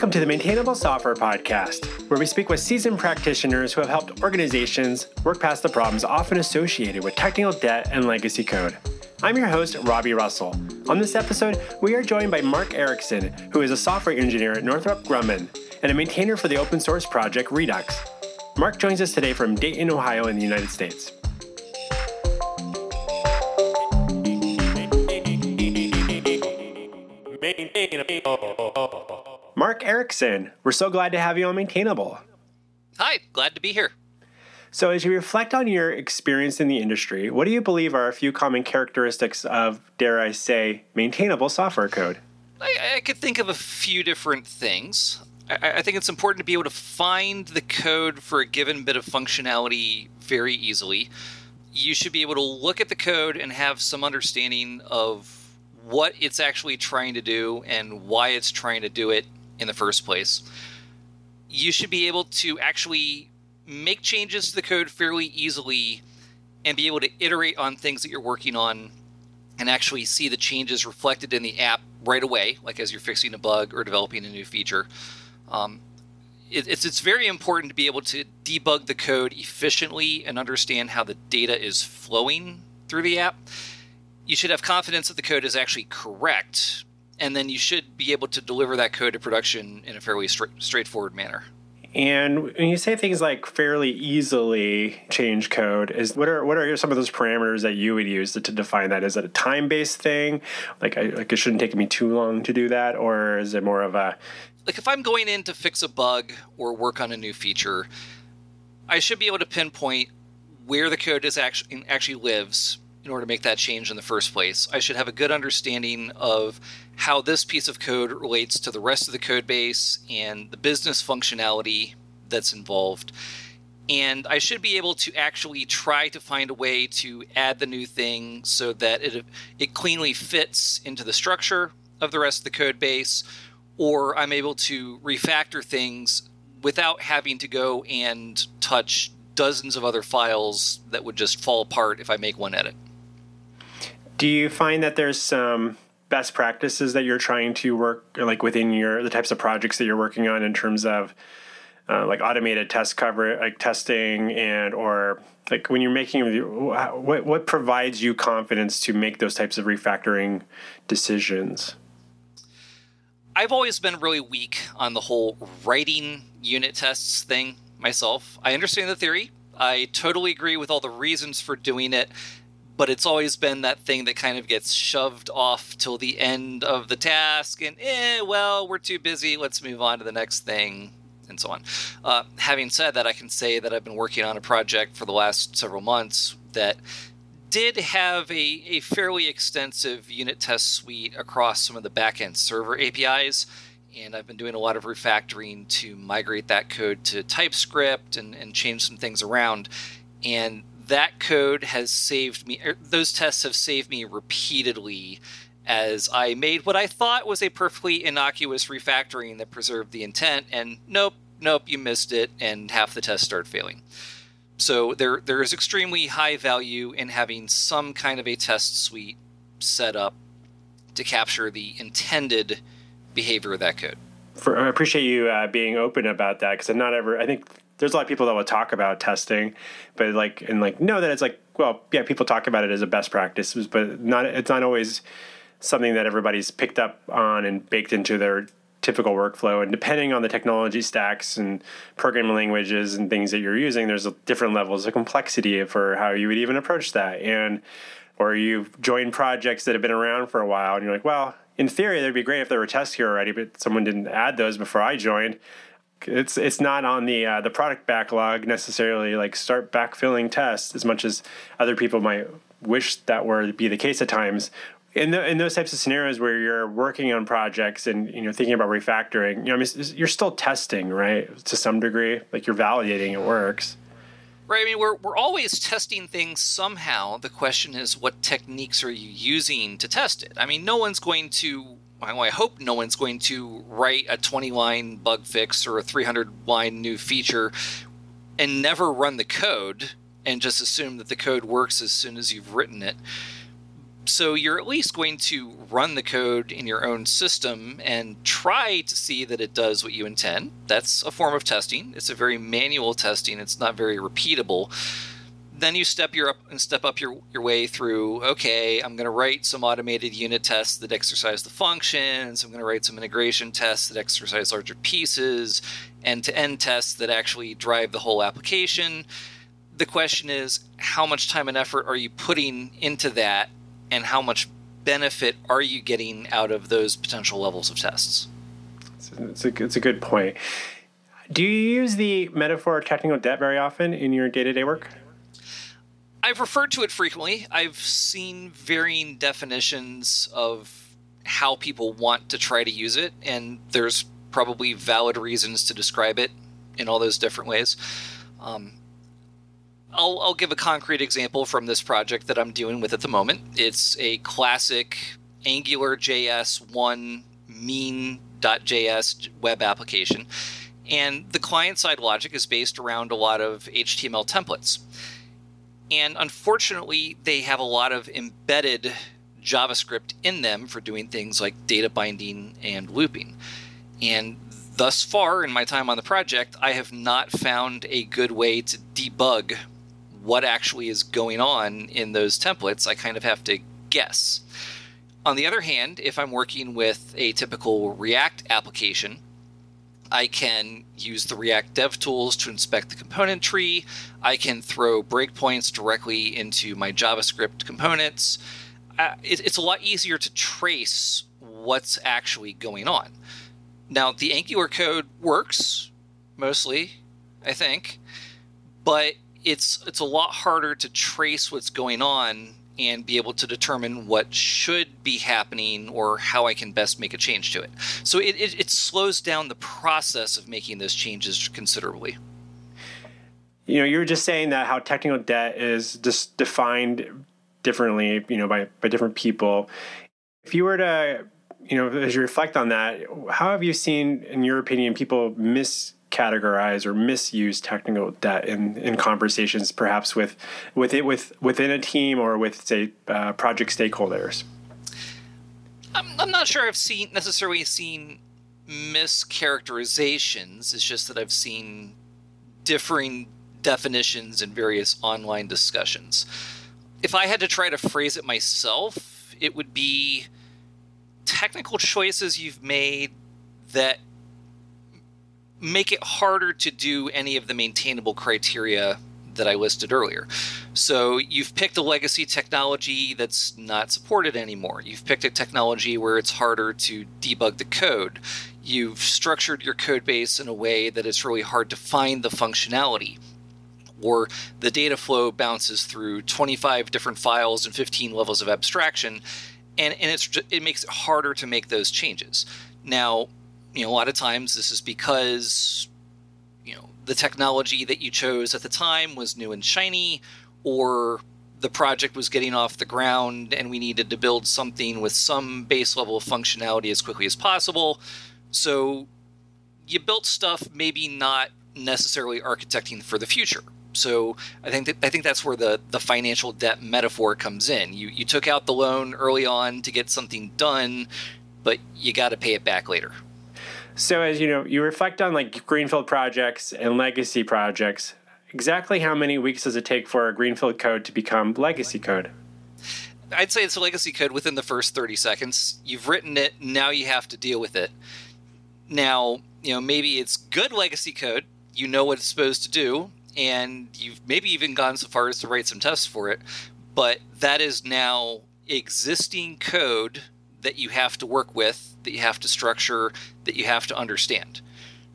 Welcome to the Maintainable Software Podcast, where we speak with seasoned practitioners who have helped organizations work past the problems often associated with technical debt and legacy code. I'm your host, Robby Russell. On this episode, we are joined by Mark Erikson, who is a software engineer at Northrop Grumman and a maintainer for the open source project Redux. Mark joins us today from Dayton, Ohio, in the United States. Mark Erikson, we're so glad to have you on Maintainable. Hi, glad to be here. So, as you reflect on your experience in the industry, what do you believe are a few common characteristics of, dare I say, maintainable software code? I, I could think of a few different things. I, I think it's important to be able to find the code for a given bit of functionality very easily. You should be able to look at the code and have some understanding of what it's actually trying to do and why it's trying to do it in the first place. You should be able to actually make changes to the code fairly easily and be able to iterate on things that you're working on and actually see the changes reflected in the app right away, like as you're fixing a bug or developing a new feature. Um, it, it's it's very important to be able to debug the code efficiently and understand how the data is flowing through the app. You should have confidence that the code is actually correct and then you should be able to deliver that code to production in a fairly straight, straightforward manner. And when you say things like fairly easily change code, is what are what are some of those parameters that you would use to, to define that? Is it a time based thing? Like, I, like it shouldn't take me too long to do that, or is it more of a like if I'm going in to fix a bug or work on a new feature, I should be able to pinpoint where the code is actually actually lives in order to make that change in the first place. I should have a good understanding of how this piece of code relates to the rest of the code base and the business functionality that's involved. And I should be able to actually try to find a way to add the new thing so that it, it cleanly fits into the structure of the rest of the code base, or I'm able to refactor things without having to go and touch dozens of other files that would just fall apart if I make one edit. Do you find that there's some best practices that you're trying to work like within your the types of projects that you're working on in terms of uh, like automated test cover like testing and or like when you're making what what provides you confidence to make those types of refactoring decisions I've always been really weak on the whole writing unit tests thing myself. I understand the theory. I totally agree with all the reasons for doing it but it's always been that thing that kind of gets shoved off till the end of the task and eh well we're too busy let's move on to the next thing and so on uh, having said that i can say that i've been working on a project for the last several months that did have a, a fairly extensive unit test suite across some of the backend server apis and I've been doing a lot of refactoring to migrate that code to TypeScript and, and change some things around. And that code has saved me, er, those tests have saved me repeatedly as I made what I thought was a perfectly innocuous refactoring that preserved the intent, and nope, nope, you missed it, and half the tests start failing. So there, there is extremely high value in having some kind of a test suite set up to capture the intended behavior of that code. For, I appreciate you uh, being open about that because not ever. I think there's a lot of people that will talk about testing, but like and like know that it's like well, yeah, people talk about it as a best practice, but not it's not always something that everybody's picked up on and baked into their typical workflow. And depending on the technology stacks and programming languages and things that you're using, there's different levels of complexity for how you would even approach that. And or you've joined projects that have been around for a while, and you're like, well, in theory, that'd be great if there were tests here already, but someone didn't add those before I joined it's it's not on the uh, the product backlog necessarily like start backfilling tests as much as other people might wish that were be the case at times. In, the, in those types of scenarios where you're working on projects and you know thinking about refactoring you know I mean, you're still testing right to some degree like you're validating it works. Right i mean we're, we're always testing things somehow. The question is what techniques are you using to test it? I mean no one's going to I hope no one's going to write a 20 line bug fix or a 300 line new feature and never run the code and just assume that the code works as soon as you've written it. So you're at least going to run the code in your own system and try to see that it does what you intend. That's a form of testing. It's a very manual testing. It's not very repeatable. Then you step your up and step up your, your way through, okay, I'm going to write some automated unit tests that exercise the functions. I'm going to write some integration tests that exercise larger pieces, end to end tests that actually drive the whole application. The question is, how much time and effort are you putting into that and how much benefit are you getting out of those potential levels of tests? It's a, it's a good point. Do you use the metaphor technical debt very often in your day to day work? I've referred to it frequently. I've seen varying definitions of how people want to try to use it, and there's probably valid reasons to describe it in all those different ways. Um, I'll, I'll give a concrete example from this project that I'm doing with at the moment. It's a classic Angular JS 1 mean.js web application. And the client side logic is based around a lot of HTML templates. And unfortunately, they have a lot of embedded JavaScript in them for doing things like data binding and looping. And thus far in my time on the project, I have not found a good way to debug what actually is going on in those templates. I kind of have to guess. On the other hand, if I'm working with a typical React application, I can use the React Dev Tools to inspect the component tree. I can throw breakpoints directly into my JavaScript components. Uh, it, it's a lot easier to trace what's actually going on. Now, the Angular code works mostly, I think, but it's it's a lot harder to trace what's going on and be able to determine what should be happening or how I can best make a change to it. So it, it, it slows down the process of making those changes considerably. You know, you were just saying that how technical debt is just defined differently, you know, by, by different people. If you were to, you know, as you reflect on that, how have you seen, in your opinion, people miss categorize or misuse technical debt in, in conversations, perhaps with with it with within a team or with say uh, project stakeholders. I'm, I'm not sure I've seen necessarily seen mischaracterizations. It's just that I've seen differing definitions in various online discussions. If I had to try to phrase it myself, it would be technical choices you've made that make it harder to do any of the maintainable criteria that I listed earlier. So you've picked a legacy technology that's not supported anymore. You've picked a technology where it's harder to debug the code. You've structured your code base in a way that it's really hard to find the functionality. Or the data flow bounces through 25 different files and 15 levels of abstraction, and, and it's, it makes it harder to make those changes. Now, you know, a lot of times this is because, you know, the technology that you chose at the time was new and shiny, or the project was getting off the ground and we needed to build something with some base level of functionality as quickly as possible. So you built stuff maybe not necessarily architecting for the future. So I think that, I think that's where the, the financial debt metaphor comes in. You you took out the loan early on to get something done, but you got to pay it back later. So as you know, you reflect on like greenfield projects and legacy projects. Exactly how many weeks does it take for a greenfield code to become legacy code? I'd say it's a legacy code within the first 30 seconds. You've written it, now you have to deal with it. Now, you know, maybe it's good legacy code, you know what it's supposed to do, and you've maybe even gone so far as to write some tests for it, but that is now existing code that you have to work with, that you have to structure, that you have to understand.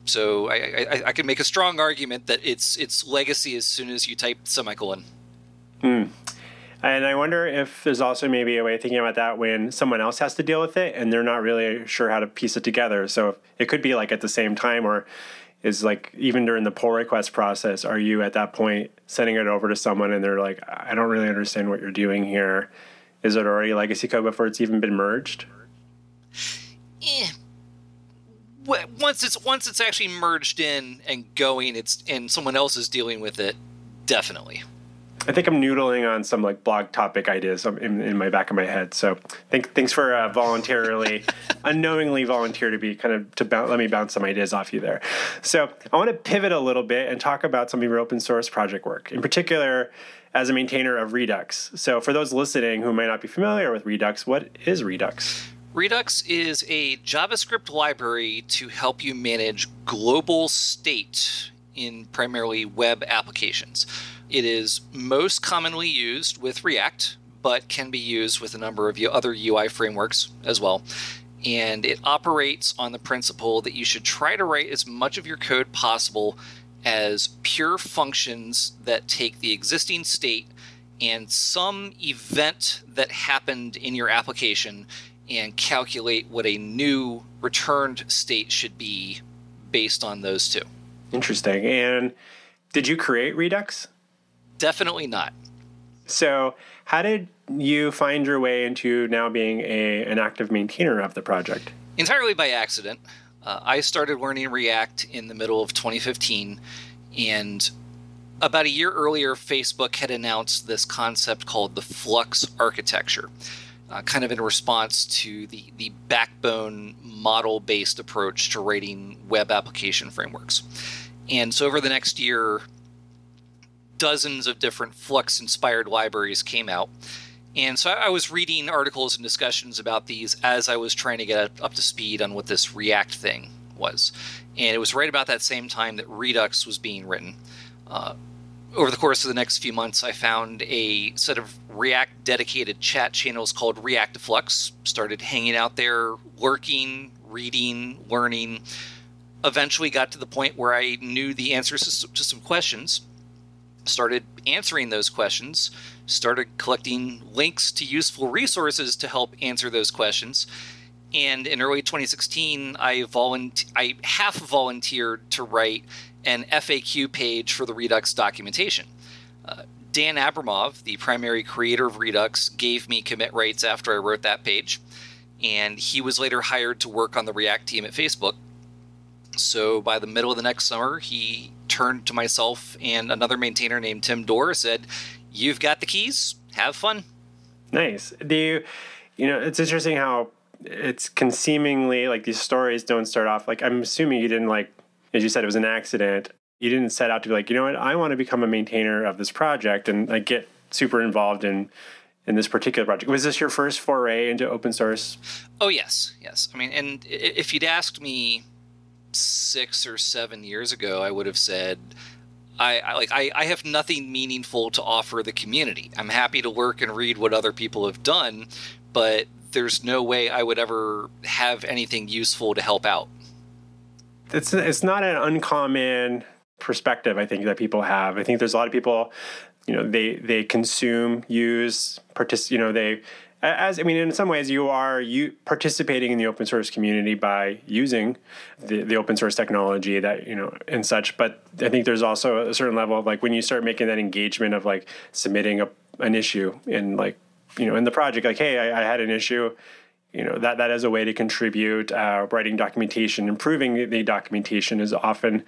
So I, I, I can make a strong argument that it's it's legacy as soon as you type semicolon. Hmm. And I wonder if there's also maybe a way of thinking about that when someone else has to deal with it and they're not really sure how to piece it together. So it could be like at the same time, or is like even during the pull request process, are you at that point sending it over to someone and they're like, I don't really understand what you're doing here? Is it already legacy code before it's even been merged? Eh. Once it's once it's actually merged in and going, it's and someone else is dealing with it, definitely. I think I'm noodling on some like blog topic ideas in, in my back of my head. So thank, thanks for uh, voluntarily, unknowingly volunteer to be kind of to bounce, let me bounce some ideas off you there. So I want to pivot a little bit and talk about some of your open source project work, in particular as a maintainer of Redux. So for those listening who might not be familiar with Redux, what is Redux? Redux is a JavaScript library to help you manage global state in primarily web applications. It is most commonly used with React, but can be used with a number of other UI frameworks as well. And it operates on the principle that you should try to write as much of your code possible as pure functions that take the existing state and some event that happened in your application and calculate what a new returned state should be based on those two. Interesting. And did you create Redux? Definitely not. So, how did you find your way into now being a, an active maintainer of the project? Entirely by accident. Uh, I started learning React in the middle of 2015, and about a year earlier, Facebook had announced this concept called the Flux architecture, uh, kind of in response to the, the backbone model based approach to writing web application frameworks. And so, over the next year, dozens of different Flux inspired libraries came out. And so I was reading articles and discussions about these as I was trying to get up to speed on what this React thing was. And it was right about that same time that Redux was being written. Uh, over the course of the next few months, I found a set of React dedicated chat channels called Reactiflux. Started hanging out there, lurking, reading, learning. Eventually got to the point where I knew the answers to some questions started answering those questions, started collecting links to useful resources to help answer those questions. And in early 2016, I volunteer, I half volunteered to write an FAQ page for the Redux documentation. Uh, Dan Abramov, the primary creator of Redux, gave me commit rights after I wrote that page, and he was later hired to work on the React team at Facebook. So by the middle of the next summer, he turned to myself and another maintainer named Tim Dorr, said, You've got the keys, have fun. Nice. Do you, you know, it's interesting how it's can seemingly like these stories don't start off like I'm assuming you didn't like, as you said, it was an accident. You didn't set out to be like, you know what, I want to become a maintainer of this project and like get super involved in in this particular project. Was this your first foray into open source? Oh yes, yes. I mean, and if you'd asked me six or seven years ago, I would have said, I, I, like I, I have nothing meaningful to offer the community. I'm happy to work and read what other people have done, but there's no way I would ever have anything useful to help out. It's it's not an uncommon perspective I think that people have. I think there's a lot of people, you know, they they consume, use, participate, you know, they as I mean, in some ways, you are you participating in the open source community by using the, the open source technology that you know and such. But I think there's also a certain level of like when you start making that engagement of like submitting a, an issue in like you know in the project, like hey, I, I had an issue. You know that that is a way to contribute. Uh, writing documentation, improving the documentation is often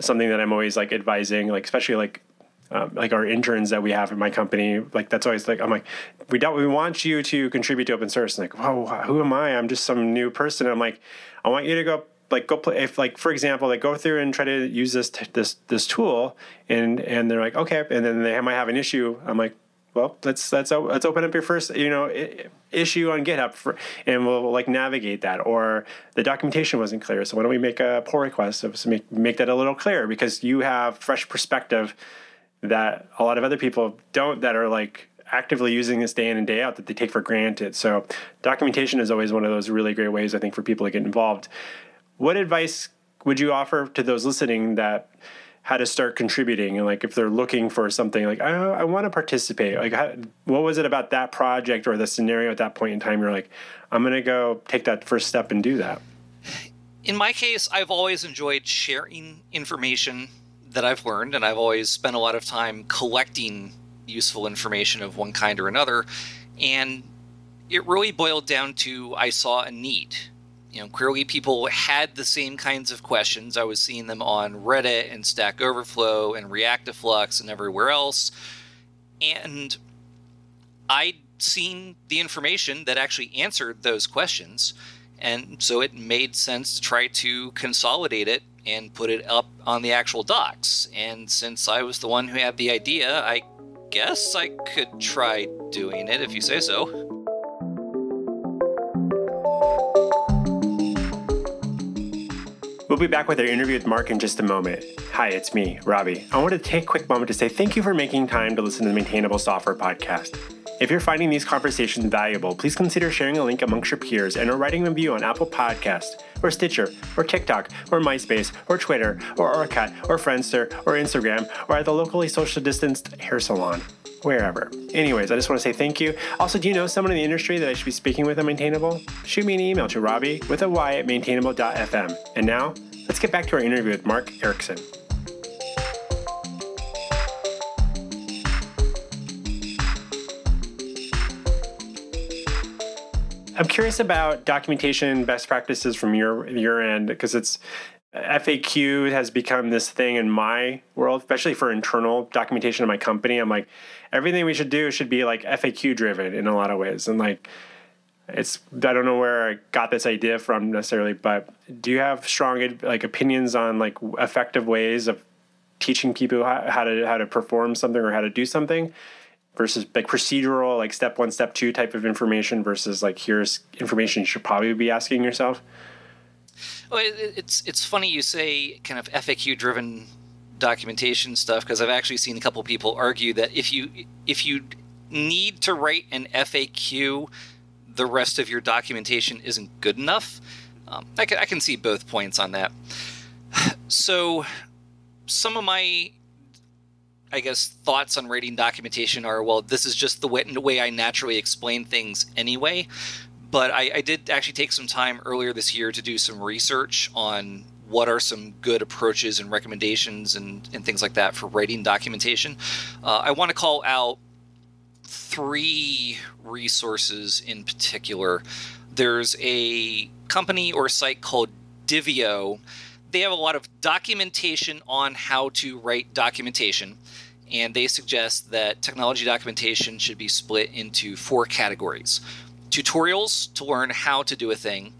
something that I'm always like advising, like especially like um, like our interns that we have in my company, like that's always like I'm like, we don't we want you to contribute to open source. And like, whoa, who am I? I'm just some new person. And I'm like, I want you to go like go play if like for example like go through and try to use this t- this this tool and and they're like okay and then they might have an issue i'm like well let's let's let's open up your first you know issue on github for, and we'll, like navigate that or the documentation wasn't clear so why don't we make a pull request so make make that a little clearer because you have fresh perspective that a lot of other people don't that are like actively using this day in and day out that they take for granted. So documentation is always one of those really great ways I think for people to get involved. What advice would you offer to those listening that how to start contributing and like if they're looking for something like I, I want to participate like how, what was it about that project or the scenario at that point in time you're like I'm going to go take that first step and do that. In my case, I've always enjoyed sharing information that I've learned, and I've always spent a lot of time collecting useful information of one kind or another. And it really boiled down to I saw a need. You know, clearly people had the same kinds of questions. I was seeing them on Reddit and Stack Overflow and Reactiflux and everywhere else. And I'd seen the information that actually answered those questions. And so it made sense to try to consolidate it and put it up on the actual docs. And since I was the one who had the idea, I guess I could try doing it if you say so. We'll be back with our interview with Mark in just a moment. Hi, it's me, Robby. I want to take a quick moment to say thank you for making time to listen to the Maintainable Software Podcast. If you're finding these conversations valuable, please consider sharing a link amongst your peers and or writing a review on Apple Podcast, or Stitcher, or TikTok, or MySpace, or Twitter, or Orkut, or Friendster, or Instagram, or at the locally social distanced hair salon wherever. Anyways, I just want to say thank you. Also, do you know someone in the industry that I should be speaking with on Maintainable? Shoot me an email to Robby with a Y at maintainable.fm. And now, let's get back to our interview with Mark Erikson. I'm curious about documentation best practices from your your end because it's FAQ has become this thing in my world, especially for internal documentation of my company. I'm like, everything we should do should be like FAQ driven in a lot of ways. And like, it's I don't know where I got this idea from necessarily, but do you have strong like opinions on like effective ways of teaching people how, how to how to perform something or how to do something? Versus like procedural like step one step two type of information versus like here's information you should probably be asking yourself well, it's it's funny you say kind of FAQ driven documentation stuff because I've actually seen a couple people argue that if you if you need to write an FAQ, the rest of your documentation isn't good enough. Um, I, can, I can see both points on that. So, some of my I guess thoughts on writing documentation are well, this is just the way, I naturally explain things anyway. But I, I did actually take some time earlier this year to do some research on what are some good approaches and recommendations and, and things like that for writing documentation. Uh, I want to call out three resources in particular. There's a company or site called Divio. They have a lot of documentation on how to write documentation, and they suggest that technology documentation should be split into four categories tutorials to learn how to do a thing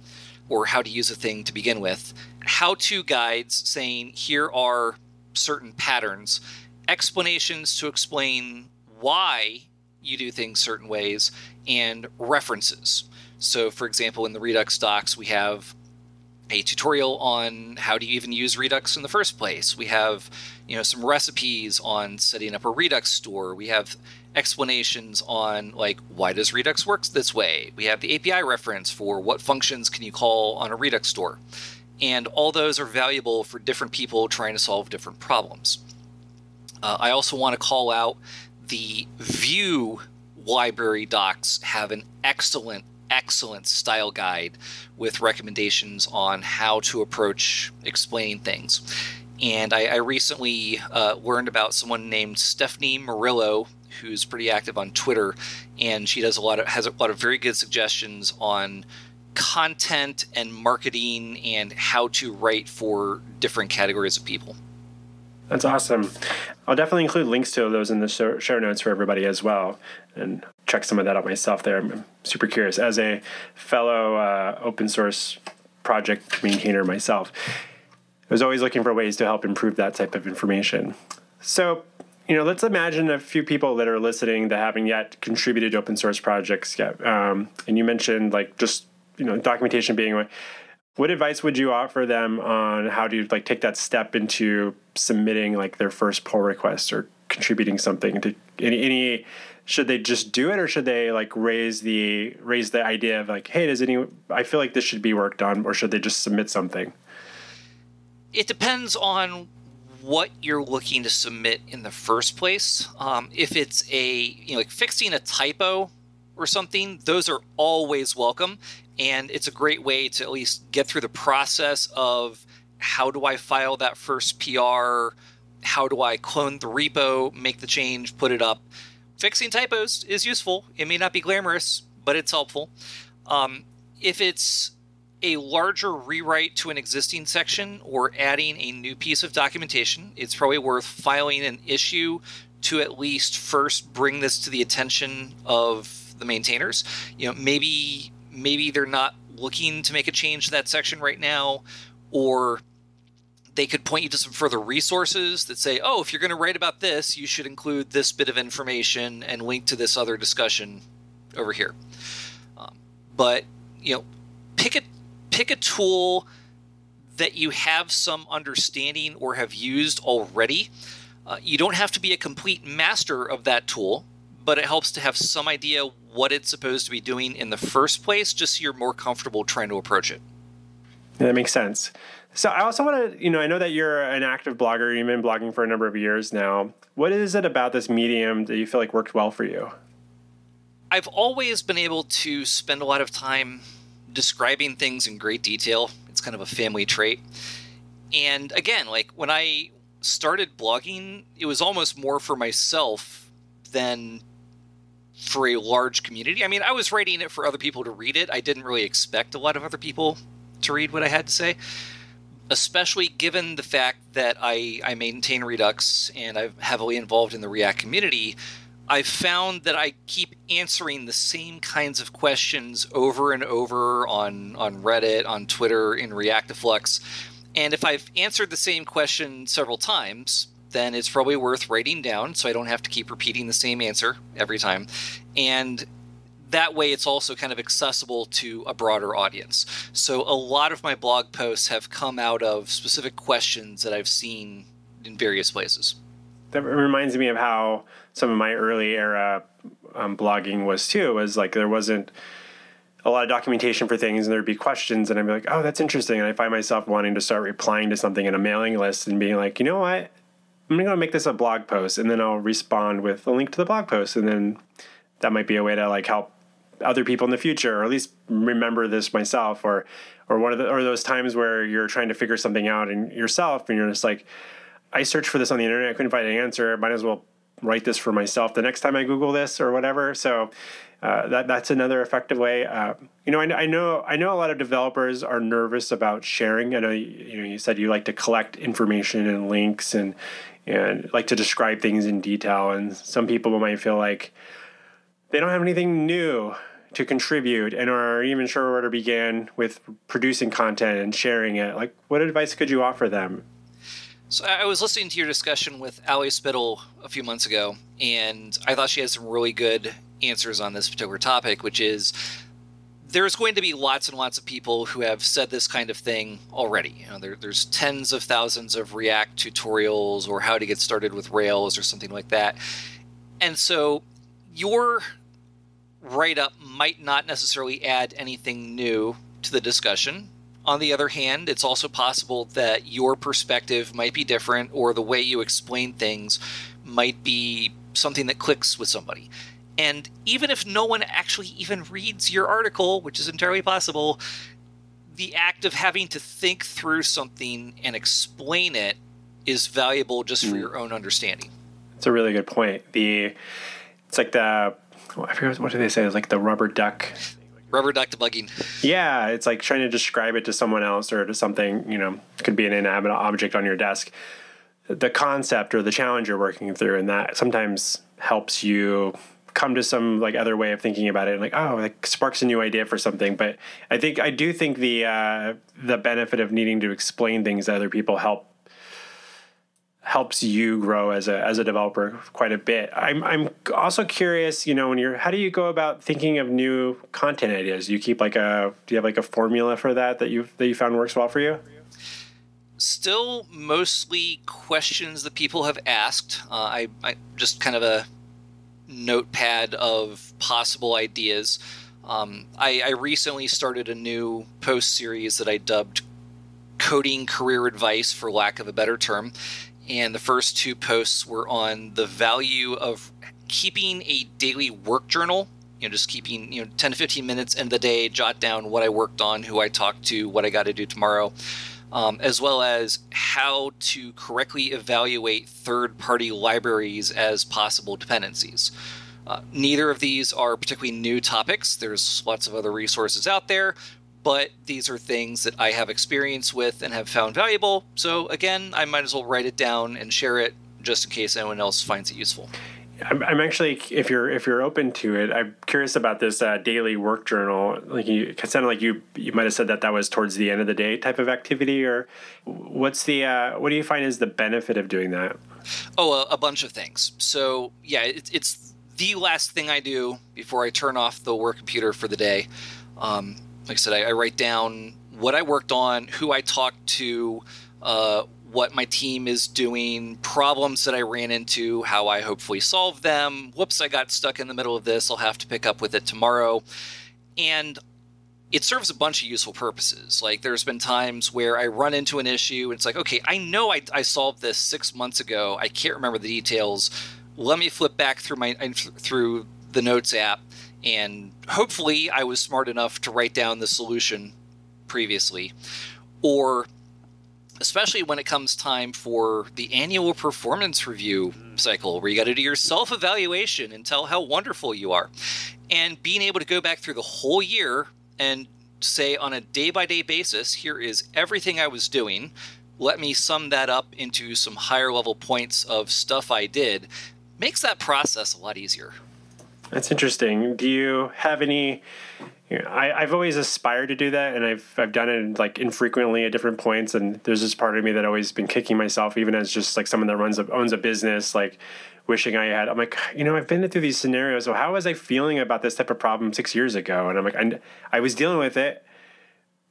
or how to use a thing to begin with, how to guides saying here are certain patterns, explanations to explain why you do things certain ways, and references. So, for example, in the Redux docs, we have a tutorial on how to even use Redux in the first place. We have, you know, some recipes on setting up a Redux store. We have explanations on like why does Redux works this way. We have the API reference for what functions can you call on a Redux store. And all those are valuable for different people trying to solve different problems. Uh, I also want to call out the Vue library docs have an excellent excellent style guide with recommendations on how to approach explaining things. And I, I recently uh, learned about someone named Stephanie Morillo, who's pretty active on Twitter, and she does a lot of has a lot of very good suggestions on content and marketing and how to write for different categories of people. That's awesome. I'll definitely include links to those in the show notes for everybody as well, and check some of that out myself. There, I'm super curious as a fellow uh, open source project maintainer myself. I was always looking for ways to help improve that type of information. So, you know, let's imagine a few people that are listening that haven't yet contributed to open source projects yet. Um, and you mentioned like just you know documentation being one what advice would you offer them on how to like take that step into submitting like their first pull request or contributing something to any, any should they just do it or should they like raise the raise the idea of like hey does any i feel like this should be worked on or should they just submit something it depends on what you're looking to submit in the first place um, if it's a you know like fixing a typo or something those are always welcome and it's a great way to at least get through the process of how do I file that first PR? How do I clone the repo, make the change, put it up? Fixing typos is useful. It may not be glamorous, but it's helpful. Um, if it's a larger rewrite to an existing section or adding a new piece of documentation, it's probably worth filing an issue to at least first bring this to the attention of the maintainers. You know, maybe maybe they're not looking to make a change to that section right now, or they could point you to some further resources that say, oh, if you're going to write about this, you should include this bit of information and link to this other discussion over here. Um, but you know, pick a pick a tool that you have some understanding or have used already. Uh, you don't have to be a complete master of that tool, but it helps to have some idea what it's supposed to be doing in the first place, just so you're more comfortable trying to approach it. Yeah, that makes sense. So I also want to, you know, I know that you're an active blogger. You've been blogging for a number of years now. What is it about this medium that you feel like worked well for you? I've always been able to spend a lot of time describing things in great detail. It's kind of a family trait. And again, like when I started blogging, it was almost more for myself than for a large community. I mean, I was writing it for other people to read it. I didn't really expect a lot of other people to read what I had to say especially given the fact that I, I maintain Redux and I'm heavily involved in the React community, I've found that I keep answering the same kinds of questions over and over on, on Reddit, on Twitter, in Reactiflux. And if I've answered the same question several times, then it's probably worth writing down so I don't have to keep repeating the same answer every time. And that way it's also kind of accessible to a broader audience. So a lot of my blog posts have come out of specific questions that I've seen in various places. That reminds me of how some of my early era um, blogging was too. Was like there wasn't a lot of documentation for things, and there'd be questions, and I'd be like, "Oh, that's interesting," and I find myself wanting to start replying to something in a mailing list and being like, "You know what? I'm going to make this a blog post, and then I'll respond with a link to the blog post, and then." that might be a way to like help other people in the future, or at least remember this myself, or or one of the or those times where you're trying to figure something out and yourself, and you're just like, I searched for this on the internet, I couldn't find an answer. Might as well write this for myself the next time I Google this or whatever. So uh, that that's another effective way. Uh, you know, I, I, know I know a lot of developers are nervous about sharing. I know you, you know you said you like to collect information and links and and like to describe things in detail, and some people might feel like they don't have anything new to contribute and are even sure where to begin with producing content and sharing it. Like, what advice could you offer them? So I was listening to your discussion with Ali Spittel a few months ago, and I thought she had some really good answers on this particular topic, which is there's going to be lots and lots of people who have said this kind of thing already. You know, there, there's tens of thousands of React tutorials or how to get started with Rails or something like that. And so your write up might not necessarily add anything new to the discussion. On the other hand, it's also possible that your perspective might be different or the way you explain things might be something that clicks with somebody. And even if no one actually even reads your article, which is entirely possible, the act of having to think through something and explain it is valuable just for mm. your own understanding. It's a really good point. The it's like the I forget what do they say? It's like the rubber duck. Rubber duck debugging. Yeah, it's like trying to describe it to someone else or to something. You know, could be an inanimate object on your desk. The concept or the challenge you're working through, and that sometimes helps you come to some like other way of thinking about it and like oh like sparks a new idea for something but i think i do think the uh the benefit of needing to explain things to other people help helps you grow as a as a developer quite a bit. I'm I'm also curious, you know, when you're how do you go about thinking of new content ideas? Do you keep like a do you have like a formula for that that you that you found works well for you? Still mostly questions that people have asked. Uh, I, I just kind of a notepad of possible ideas. Um, I, I recently started a new post series that I dubbed coding career advice for lack of a better term and the first two posts were on the value of keeping a daily work journal you know just keeping you know 10 to 15 minutes in the day jot down what i worked on who i talked to what i got to do tomorrow um, as well as how to correctly evaluate third party libraries as possible dependencies. Uh, neither of these are particularly new topics. There's lots of other resources out there but these are things that I have experience with and have found valuable. So again, I might as well write it down and share it just in case anyone else finds it useful. I'm, I'm actually, if you're if you're open to it, I'm curious about this uh, daily work journal. Like you, it sounded like you you might have said that that was towards the end of the day type of activity, or what's the uh, what do you find is the benefit of doing that? Oh, a, a bunch of things. So yeah, it, it's the last thing I do before I turn off the work computer for the day. Um, like I said, I, I, write down what I worked on, who I talked to, uh, what my team is doing, problems that I ran into, how I hopefully solve them. Whoops, I got stuck in the middle of this. I'll have to pick up with it tomorrow. And it serves a bunch of useful purposes. Like there's been times where I run into an issue and it's like, okay, I know I, I solved this six months ago. I can't remember the details. Let me flip back through my through the notes app and hopefully I was smart enough to write down the solution previously. Or especially when it comes time for the annual performance review mm. cycle where you got to do your self evaluation and tell how wonderful you are. And being able to go back through the whole year and say on a day by day basis, here is everything I was doing. Let me sum that up into some higher level points of stuff I did. Makes that process a lot easier. That's interesting. Do you have any? Know, I, I've always aspired to do that, and I've I've done it like infrequently at different points. And there's this part of me that always been kicking myself, even as just like someone that runs a, owns a business, like wishing I had. I'm like, you know, I've been through these scenarios. So how was I feeling about this type of problem six years ago? And I'm like, I, I was dealing with it.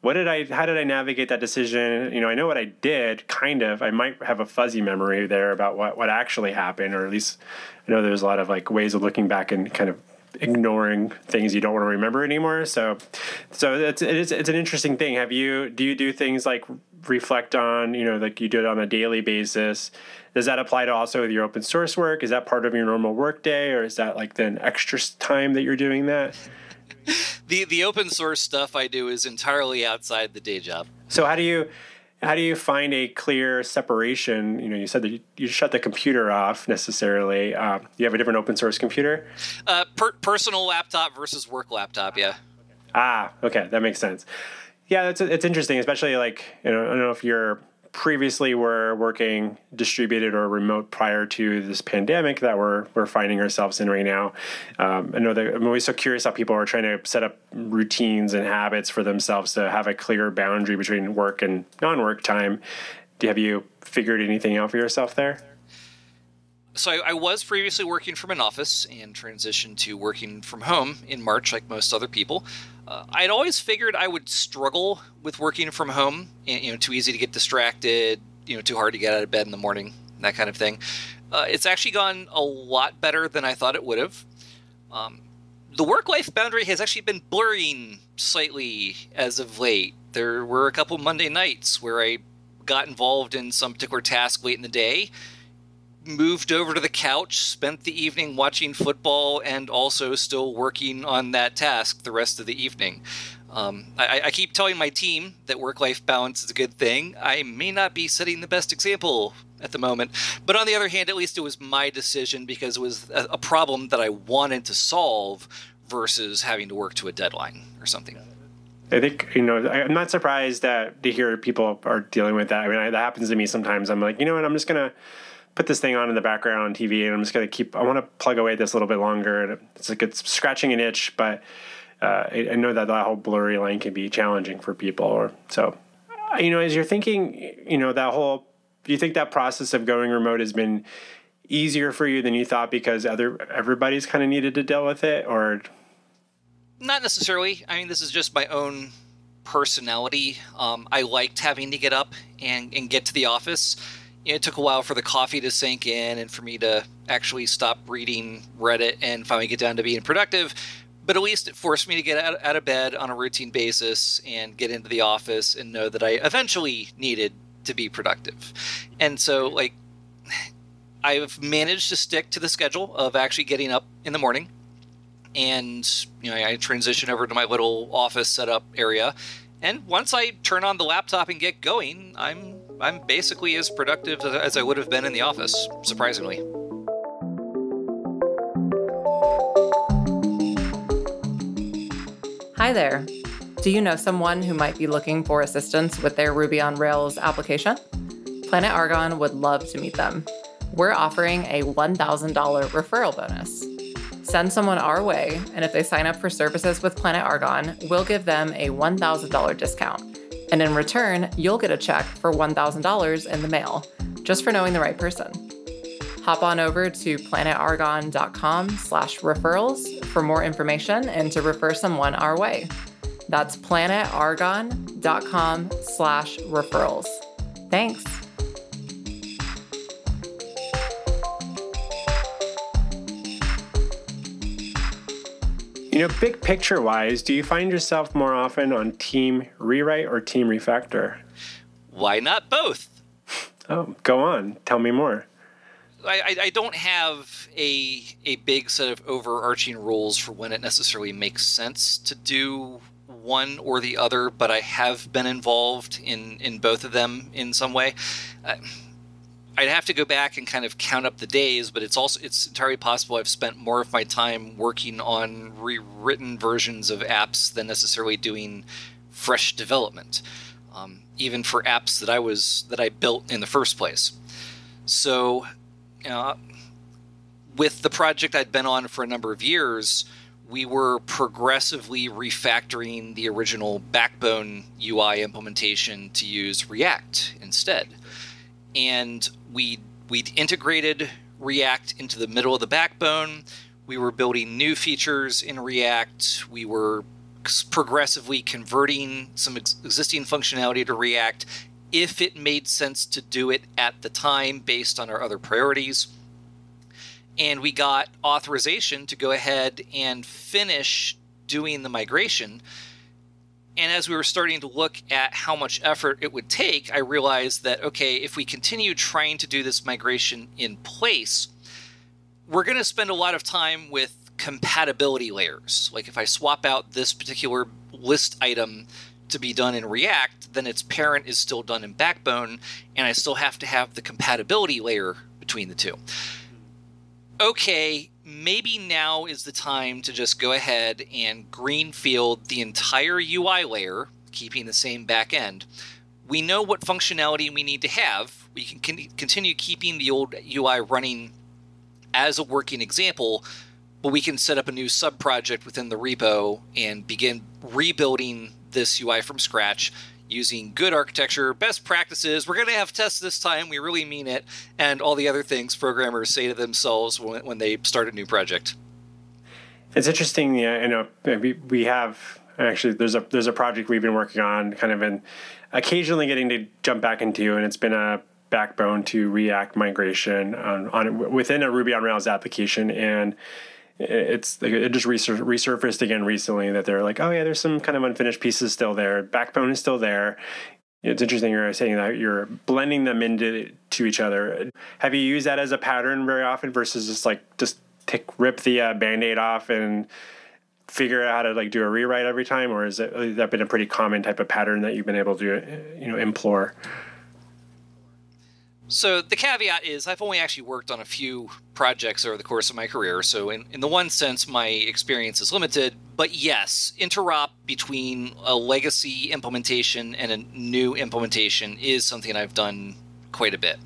What did I? How did I navigate that decision? You know, I know what I did, kind of. I might have a fuzzy memory there about what what actually happened, or at least I know there's a lot of like ways of looking back and kind of ignoring things you don't want to remember anymore. So, so it's it's it's an interesting thing. Have you do you do things like reflect on you know like you do it on a daily basis? Does that apply to also with your open source work? Is that part of your normal work day, or is that like then extra time that you're doing that? the the open source stuff I do is entirely outside the day job. So how do you how do you find a clear separation? You know, you said that you, you shut the computer off necessarily. Uh, you have a different open source computer. Uh, per- personal laptop versus work laptop. Yeah. Ah, okay, that makes sense. Yeah, it's it's interesting, especially like you know, I don't know if you're previously were working distributed or remote prior to this pandemic that we're we're finding ourselves in right now. Um, I know that I'm always so curious how people are trying to set up routines and habits for themselves to have a clear boundary between work and non-work time. Do have you figured anything out for yourself there? So I, I, was previously working from an office and transitioned to working from home in March, like most other people. Uh, I'd always figured I would struggle with working from home. You know, too easy to get distracted. You know, too hard to get out of bed in the morning. That kind of thing. Uh, it's actually gone a lot better than I thought it would have. Um, the work-life boundary has actually been blurring slightly as of late. There were a couple Monday nights where I got involved in some particular task late in the day moved over to the couch, spent the evening watching football, and also still working on that task the rest of the evening. Um, I, I, keep telling my team that work life balance is a good thing. I may not be setting the best example at the moment, but on the other hand, at least it was my decision because it was a, a problem that I wanted to solve versus having to work to a deadline or something. I think you know I'm not surprised that to hear people are dealing with that. I mean, I, that happens to me sometimes. I'm like, you know what, I'm just gonna put this thing on in the background TV, and I'm just gonna keep. I want to plug away this a little bit longer, and it's like it's scratching an itch, but uh, I, I, know that that whole blurry line can be challenging for people. Or so, uh, you know, as you're thinking, you know, that whole. Do you think that process of going remote has been easier for you than you thought because other everybody's kind of needed to deal with it, or? Not necessarily. I mean, this is just my own personality. Um, I liked having to get up and, and get to the office it took a while for the coffee to sink in and for me to actually stop reading Reddit and finally get down to being productive. But at least it forced me to get out, out of bed on a routine basis and get into the office and know that I eventually needed to be productive. And so, like, I've managed to stick to the schedule of actually getting up in the morning. And, you know, I transition over to my little office setup area. And once I turn on the laptop and get going, I'm I'm basically as productive as I would have been in the office, surprisingly. Hi there. Do you know someone who might be looking for assistance with their Ruby on Rails application? Planet Argon would love to meet them. we're offering a $1,000 referral bonus. Send someone our way, and if they sign up for services with Planet Argon, we'll give them a $1,000 discount. And in return, you'll get a check for $1,000 in the mail, just for knowing the right person. Hop on over to planetargon.com slash referrals for more information and to refer someone our way. That's planetargon.com slash referrals. Thanks. You know, big picture wise, do you find yourself more often on team rewrite or team refactor? Why not both? Oh, go on. Tell me more. I, I don't have a a big set of overarching rules for when it necessarily makes sense to do one or the other, but I have been involved in in both of them in some way. Uh, I'd have to go back and kind of count up the days, but it's also it's entirely possible I've spent more of my time working on rewritten versions of apps than necessarily doing fresh development, um, even for apps that I was that I built in the first place. So, know, with the project I'd been on for a number of years, we were progressively refactoring the original Backbone UI implementation to use React instead and we we integrated React into the middle of the backbone. We were building new features in React. We were progressively converting some ex- existing functionality to React if it made sense to do it at the time based on our other priorities. And we got authorization to go ahead and finish doing the migration and as we were starting to look at how much effort it would take, I realized that, okay, if we continue trying to do this migration in place, we're going to spend a lot of time with compatibility layers. Like if I swap out this particular list item to be done in React, then its parent is still done in Backbone, and I still have to have the compatibility layer between the two. Okay, maybe now is the time to just go ahead and greenfield the entire UI layer, keeping the same back end. We know what functionality we need to have. We can con- continue keeping the old UI running as a working example, but we can set up a new sub project within the repo and begin rebuilding this UI from scratch using good architecture, best practices. We're going to have tests this time. We really mean it. And all the other things programmers say to themselves when, when they start a new project. It's interesting. Yeah, you know, we, we have actually there's a there's a project we've been working on, kind of in occasionally getting to jump back into, and it's been a backbone to React migration on, on within a Ruby on Rails application, and it's it just resur- resurfaced again recently that they're like, oh yeah, there's some kind of unfinished pieces still there. Backbone is still there. It's interesting you're saying that you're blending them into to each other. Have you used that as a pattern very often versus just like just take rip the uh, band-aid off and figure out how to like do a rewrite every time, or is it that been a pretty common type of pattern that you've been able to you know implore? So the caveat is I've only actually worked on a few projects over the course of my career. So in, in the one sense, my experience is limited. But yes, interop between a legacy implementation and a new implementation is something I've done quite a bit.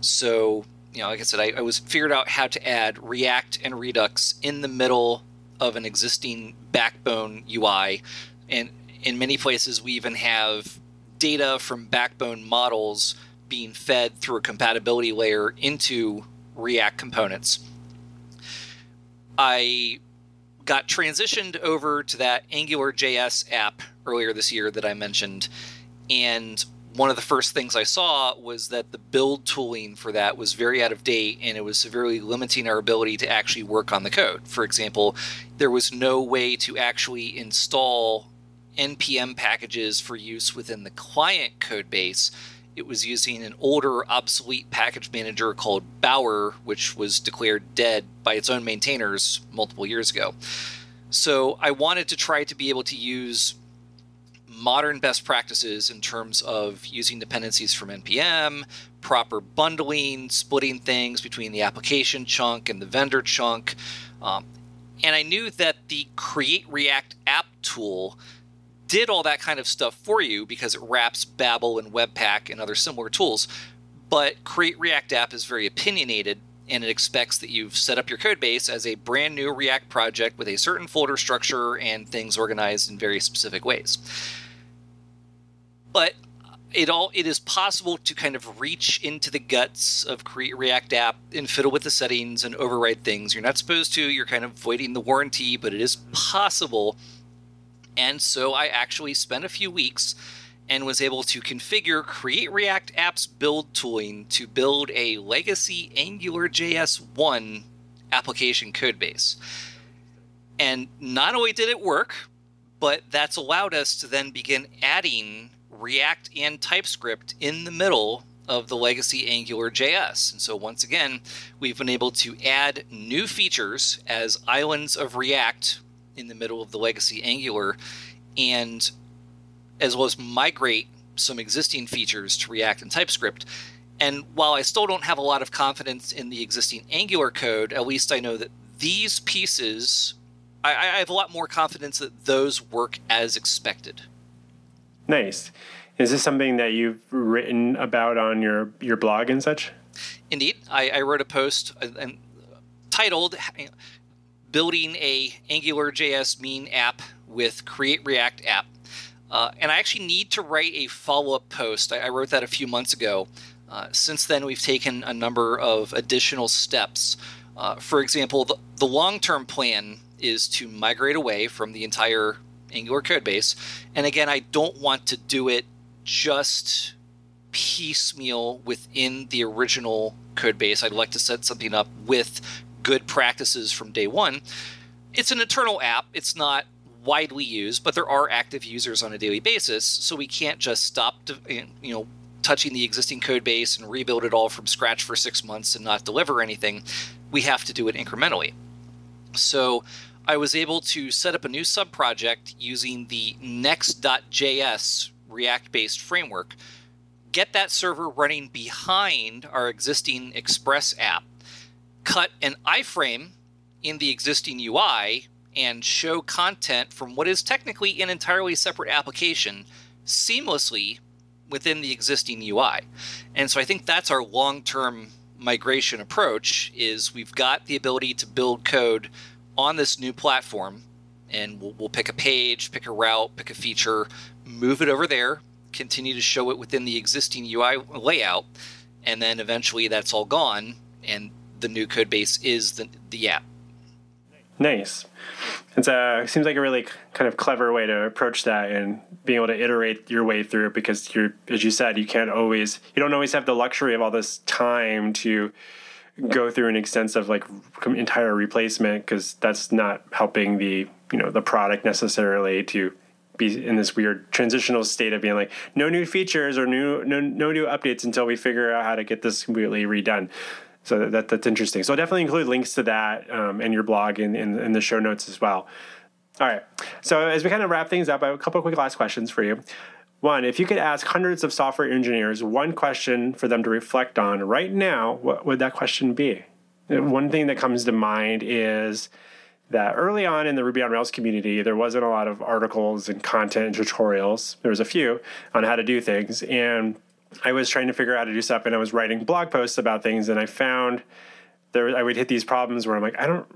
So, you know, like I said, I, I was figured out how to add React and Redux in the middle of an existing backbone UI. And in many places, we even have data from backbone models being fed through a compatibility layer into React components. I got transitioned over to that Angular JS app earlier this year that I mentioned. And one of the first things I saw was that the build tooling for that was very out of date and it was severely limiting our ability to actually work on the code. For example, there was no way to actually install NPM packages for use within the client code base it was using an older, obsolete package manager called Bower, which was declared dead by its own maintainers multiple years ago. So I wanted to try to be able to use modern best practices in terms of using dependencies from NPM, proper bundling, splitting things between the application chunk and the vendor chunk. Um, and I knew that the Create React app tool did all that kind of stuff for you because it wraps Babel and Webpack and other similar tools. But Create React App is very opinionated and it expects that you've set up your code base as a brand new React project with a certain folder structure and things organized in very specific ways. But it all it is possible to kind of reach into the guts of create react app and fiddle with the settings and override things you're not supposed to you're kind of voiding the warranty but it is possible and so i actually spent a few weeks and was able to configure create react apps build tooling to build a legacy angular js 1 application code base and not only did it work but that's allowed us to then begin adding React and TypeScript in the middle of the legacy Angular JS. And so, once again, we've been able to add new features as islands of React in the middle of the legacy Angular, and as well as migrate some existing features to React and TypeScript. And while I still don't have a lot of confidence in the existing Angular code, at least I know that these pieces, I, I have a lot more confidence that those work as expected. Nice. Is this something that you've written about on your your blog and such? Indeed, I, I wrote a post uh, and titled "Building a Angular JS Mean App with Create React App," uh, and I actually need to write a follow up post. I, I, wrote that a few months ago. Uh, since then, we've taken a number of additional steps. Uh, for example, the, the long term plan is to migrate away from the entire Angular code base. And again, I don't want to do it just piecemeal within the original code base. I'd like to set something up with good practices from day one. It's an internal app. It's not widely used, but there are active users on a daily basis, so we can't just stop, you know, touching the existing code base and rebuild it all from scratch for six months and not deliver anything. We have to do it incrementally. So I was able to set up a new sub project using the next.js React based framework, get that server running behind our existing Express app, cut an iframe in the existing UI, and show content from what is technically an entirely separate application seamlessly within the existing UI. And so I think that's our long-term migration approach is we've got the ability to build code on this new platform, and we'll, we'll pick a page, pick a route, pick a feature, move it over there, continue to show it within the existing UI layout, and then eventually that's all gone, and the new code base is the, the app. Nice. It's a it seems like a really kind of clever way to approach that and being able to iterate your way through it because you're as you said you can't always you don't always have the luxury of all this time to go through an extensive like entire replacement because that's not helping the you know the product necessarily to be in this weird transitional state of being like no new features or new no, no new updates until we figure out how to get this completely redone so that, that's interesting so I'll definitely include links to that um, and your blog in, in, in the show notes as well all right so as we kind of wrap things up i have a couple quick last questions for you one, if you could ask hundreds of software engineers one question for them to reflect on right now, what would that question be? One thing that comes to mind is that early on in the Ruby on Rails community, there wasn't a lot of articles and content and tutorials. There was a few on how to do things. And I was trying to figure out how to do stuff and I was writing blog posts about things and I found there I would hit these problems where I'm like, I don't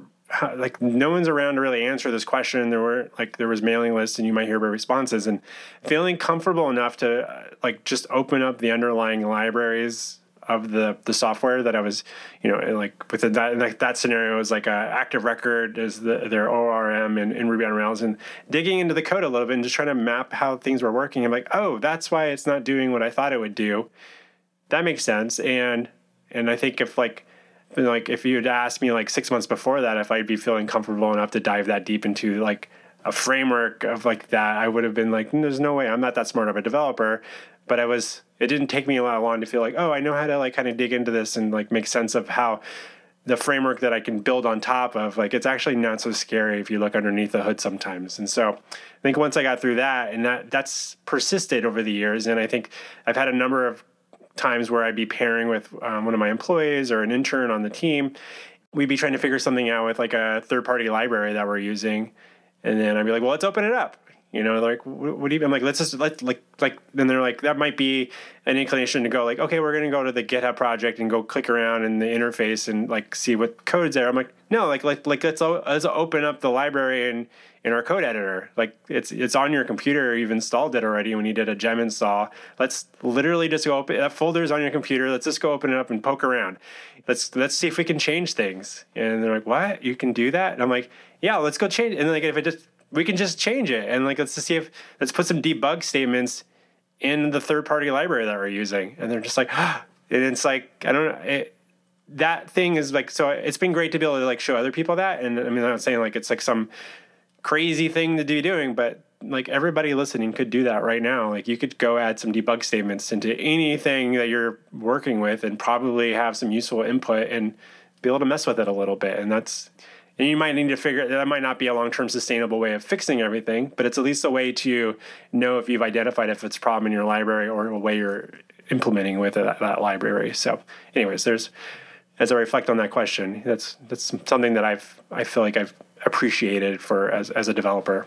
like no one's around to really answer this question. There were like there was mailing lists and you might hear about responses and feeling comfortable enough to uh, like just open up the underlying libraries of the the software that I was you know like within that like that scenario was like a active record is the their ORM in, in Ruby on Rails and digging into the code a little bit and just trying to map how things were working. I'm like oh that's why it's not doing what I thought it would do. That makes sense. And and I think if like like if you had asked me like six months before that if I'd be feeling comfortable enough to dive that deep into like a framework of like that, I would have been like, there's no way. I'm not that smart of a developer. But I was, it didn't take me a lot long to feel like, oh, I know how to like kind of dig into this and like make sense of how the framework that I can build on top of, like it's actually not so scary if you look underneath the hood sometimes. And so I think once I got through that and that that's persisted over the years. And I think I've had a number of times where I'd be pairing with um, one of my employees or an intern on the team. We'd be trying to figure something out with like a third party library that we're using. And then I'd be like, well, let's open it up. You know, like what, do you? I'm like, let's just let like like. Then they're like, that might be an inclination to go like, okay, we're gonna go to the GitHub project and go click around in the interface and like see what code's there. I'm like, no, like like like let's let's open up the library and in our code editor. Like it's it's on your computer. You've installed it already when you did a gem install. Let's literally just go open that folder's on your computer. Let's just go open it up and poke around. Let's let's see if we can change things. And they're like, what? You can do that? And I'm like, yeah, let's go change. And then like if it just we can just change it and like let's just see if let's put some debug statements in the third party library that we're using. And they're just like, ah. and it's like I don't know. It, that thing is like so it's been great to be able to like show other people that and i mean i'm not saying like it's like some crazy thing to be doing but like everybody listening could do that right now like you could go add some debug statements into anything that you're working with and probably have some useful input and be able to mess with it a little bit and that's and you might need to figure that might not be a long-term sustainable way of fixing everything but it's at least a way to know if you've identified if it's a problem in your library or a way you're implementing with that, that library. So anyways there's as i reflect on that question that's that's something that i've i feel like i've appreciated for as, as a developer.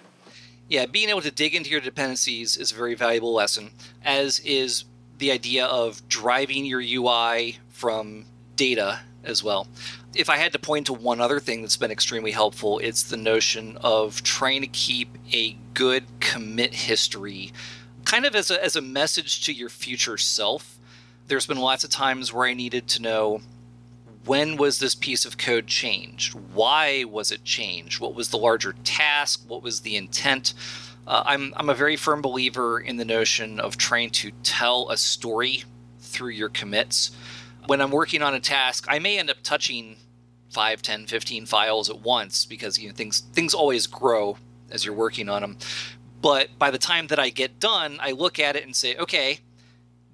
Yeah being able to dig into your dependencies is a very valuable lesson as is the idea of driving your ui from data as well if I had to point to one other thing that's been extremely helpful, it's the notion of trying to keep a good commit history, kind of as a, as a message to your future self. There's been lots of times where I needed to know when was this piece of code changed? Why was it changed? What was the larger task? What was the intent? Uh, I'm, I'm a very firm believer in the notion of trying to tell a story through your commits when I'm working on a task, I may end up touching 5, 10, 15 files at once because you know things things always grow as you're working on them. But by the time that I get done, I look at it and say, okay,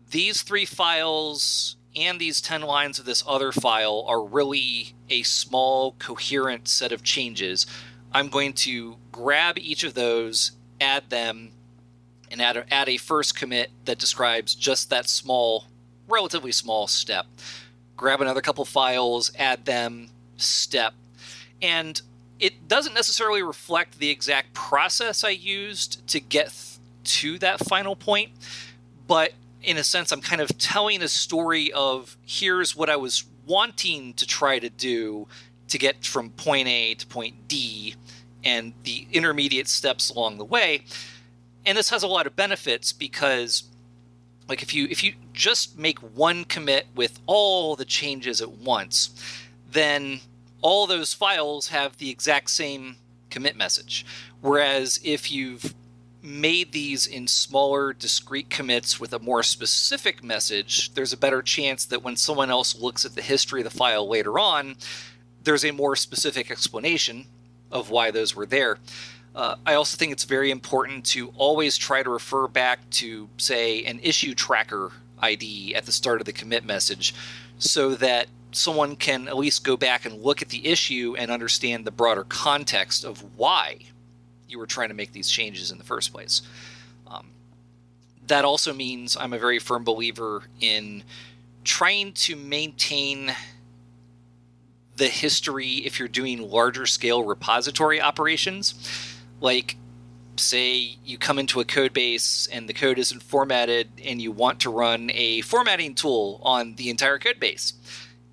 these three files and these 10 lines of this other file are really a small, coherent set of changes. I'm going to grab each of those, add them, and add a, add a first commit that describes just that small relatively small step. Grab another couple files, add them, step. And it doesn't necessarily reflect the exact process I used to get th- to that final point, but in a sense, I'm kind of telling a story of here's what I was wanting to try to do to get from point A to point D and the intermediate steps along the way. And this has a lot of benefits because like if you if you just make one commit with all the changes at once then all those files have the exact same commit message. Whereas if you've made these in smaller discrete commits with a more specific message there's a better chance that when someone else looks at the history of the file later on there's a more specific explanation of why those were there uh, I also think it's very important to always try to refer back to, say, an issue tracker ID at the start of the commit message so that someone can at least go back and look at the issue and understand the broader context of why you were trying to make these changes in the first place. Um, that also means I'm a very firm believer in trying to maintain the history if you're doing larger scale repository operations like say you come into a code base and the code isn't formatted and you want to run a formatting tool on the entire code base.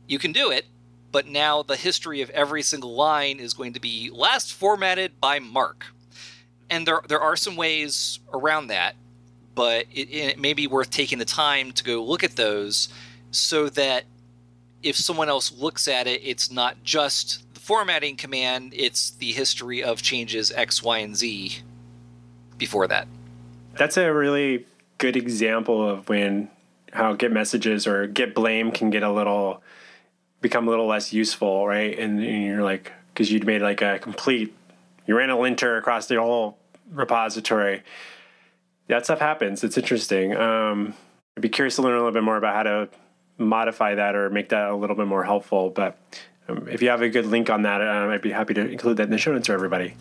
You can do it, but now the history of every single line is going to be last formatted by Mark. And there, there are some ways around that, but it, it may be worth taking the time to go look at those so that if someone else looks at it, it's not just formatting command, it's the history of changes X, Y, and Z before that. That's a really good example of when how Git messages or Git blame can get a little become a little less useful, right? And, and you're like, because you'd made like a complete, you ran a linter across the whole repository. That stuff happens. It's interesting. Um, I'd be curious to learn a little bit more about how to modify that or make that a little bit more helpful. But um, if you have a good link on that, uh, I'd be happy to include that in the show notes for everybody.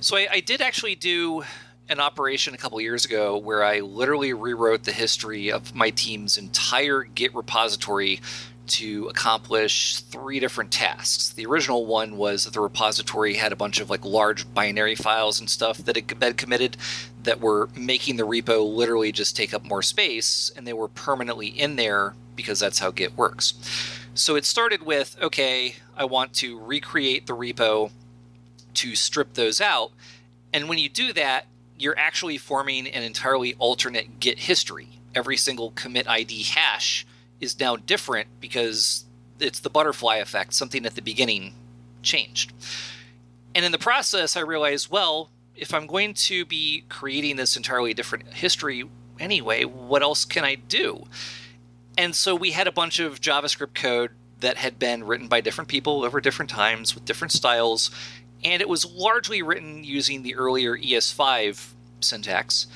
So I, I did actually do an operation a couple years ago where I literally rewrote the history of my team's entire Git repository to accomplish three different tasks. The original one was that the repository had a bunch of like large binary files and stuff that had been committed that were making the repo literally just take up more space, and they were permanently in there because that's how Git works. So it started with okay, I want to recreate the repo to strip those out. And when you do that, you're actually forming an entirely alternate Git history. Every single commit ID hash is now different because it's the butterfly effect. Something at the beginning changed. And in the process, I realized, well, if I'm going to be creating this entirely different history anyway, what else can I do? And so we had a bunch of JavaScript code that had been written by different people over different times with different styles, and it was largely written using the earlier ES5 syntax.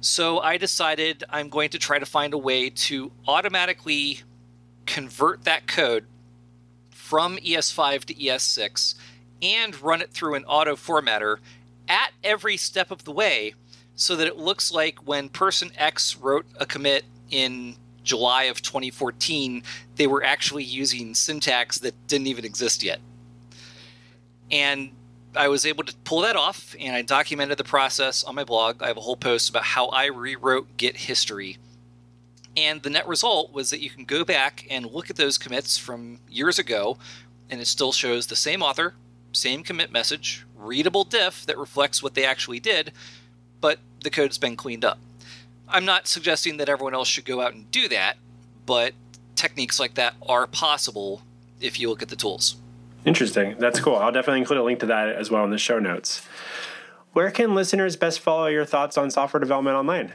So I decided I'm going to try to find a way to automatically convert that code from ES5 to ES6 and run it through an auto formatter at every step of the way so that it looks like when person X wrote a commit in July of 2014, they were actually using syntax that didn't even exist yet. And I was able to pull that off and I documented the process on my blog. I have a whole post about how I rewrote Git history. And the net result was that you can go back and look at those commits from years ago, and it still shows the same author, same commit message, readable diff that reflects what they actually did, but the code's been cleaned up. I'm not suggesting that everyone else should go out and do that, but techniques like that are possible if you look at the tools. Interesting. That's cool. I'll definitely include a link to that as well in the show notes. Where can listeners best follow your thoughts on software development online?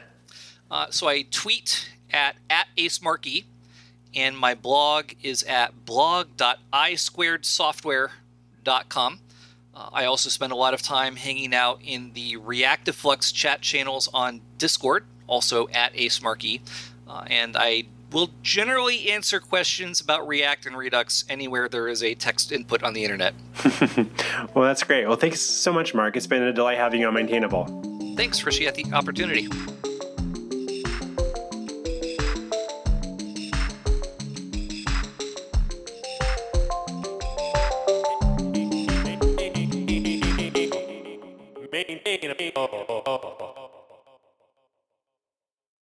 Uh, so I tweet at, at acemarke, and my blog is at blog.isquaredsoftware.com. Uh, I also spend a lot of time hanging out in the Reactiflux chat channels on Discord, also at acemarke, uh, and I will generally answer questions about React and Redux anywhere there is a text input on the internet. well, that's great. Well, thanks so much, Mark. It's been a delight having you on Maintainable. Thanks, Rishi, at the opportunity. maintain a